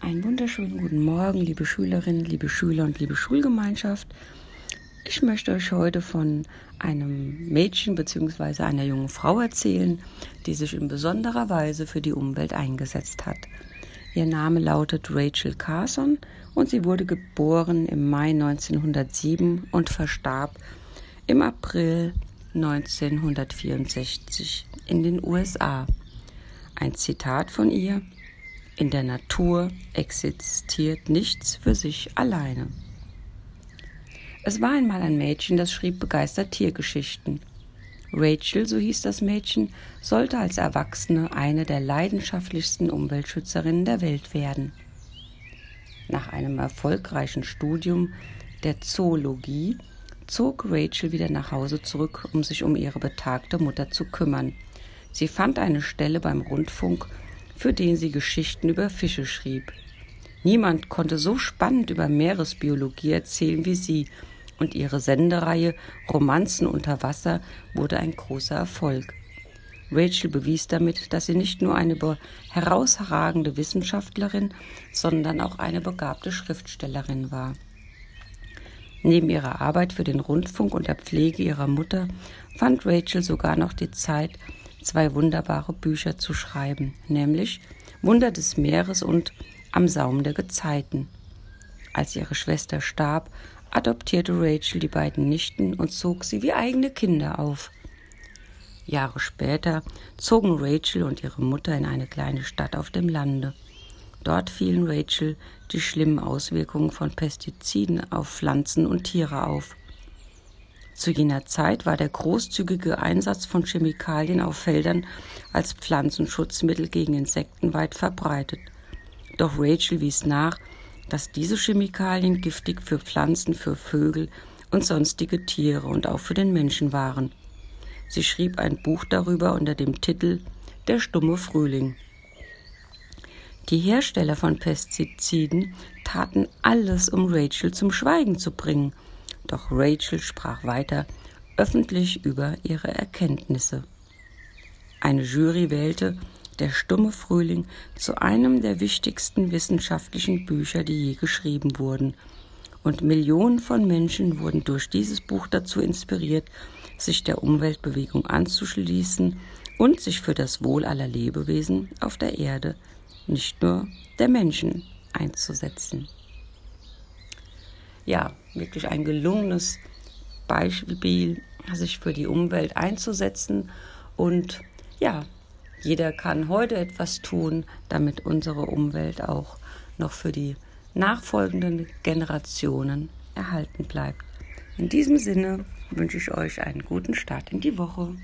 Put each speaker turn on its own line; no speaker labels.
Einen wunderschönen guten Morgen, liebe Schülerinnen, liebe Schüler und liebe Schulgemeinschaft. Ich möchte euch heute von einem Mädchen bzw. einer jungen Frau erzählen, die sich in besonderer Weise für die Umwelt eingesetzt hat. Ihr Name lautet Rachel Carson und sie wurde geboren im Mai 1907 und verstarb im April 1964 in den USA. Ein Zitat von ihr in der Natur existiert nichts für sich alleine. Es war einmal ein Mädchen, das schrieb begeistert Tiergeschichten. Rachel, so hieß das Mädchen, sollte als Erwachsene eine der leidenschaftlichsten Umweltschützerinnen der Welt werden. Nach einem erfolgreichen Studium der Zoologie zog Rachel wieder nach Hause zurück, um sich um ihre betagte Mutter zu kümmern. Sie fand eine Stelle beim Rundfunk für den sie Geschichten über Fische schrieb. Niemand konnte so spannend über Meeresbiologie erzählen wie sie, und ihre Sendereihe Romanzen unter Wasser wurde ein großer Erfolg. Rachel bewies damit, dass sie nicht nur eine herausragende Wissenschaftlerin, sondern auch eine begabte Schriftstellerin war. Neben ihrer Arbeit für den Rundfunk und der Pflege ihrer Mutter fand Rachel sogar noch die Zeit, zwei wunderbare Bücher zu schreiben, nämlich Wunder des Meeres und Am Saum der Gezeiten. Als ihre Schwester starb, adoptierte Rachel die beiden Nichten und zog sie wie eigene Kinder auf. Jahre später zogen Rachel und ihre Mutter in eine kleine Stadt auf dem Lande. Dort fielen Rachel die schlimmen Auswirkungen von Pestiziden auf Pflanzen und Tiere auf. Zu jener Zeit war der großzügige Einsatz von Chemikalien auf Feldern als Pflanzenschutzmittel gegen Insekten weit verbreitet. Doch Rachel wies nach, dass diese Chemikalien giftig für Pflanzen, für Vögel und sonstige Tiere und auch für den Menschen waren. Sie schrieb ein Buch darüber unter dem Titel Der stumme Frühling. Die Hersteller von Pestiziden taten alles, um Rachel zum Schweigen zu bringen – doch Rachel sprach weiter öffentlich über ihre Erkenntnisse. Eine Jury wählte Der stumme Frühling zu einem der wichtigsten wissenschaftlichen Bücher, die je geschrieben wurden. Und Millionen von Menschen wurden durch dieses Buch dazu inspiriert, sich der Umweltbewegung anzuschließen und sich für das Wohl aller Lebewesen auf der Erde, nicht nur der Menschen, einzusetzen ja, wirklich ein gelungenes Beispiel, sich für die Umwelt einzusetzen. Und ja, jeder kann heute etwas tun, damit unsere Umwelt auch noch für die nachfolgenden Generationen erhalten bleibt. In diesem Sinne wünsche ich euch einen guten Start in die Woche.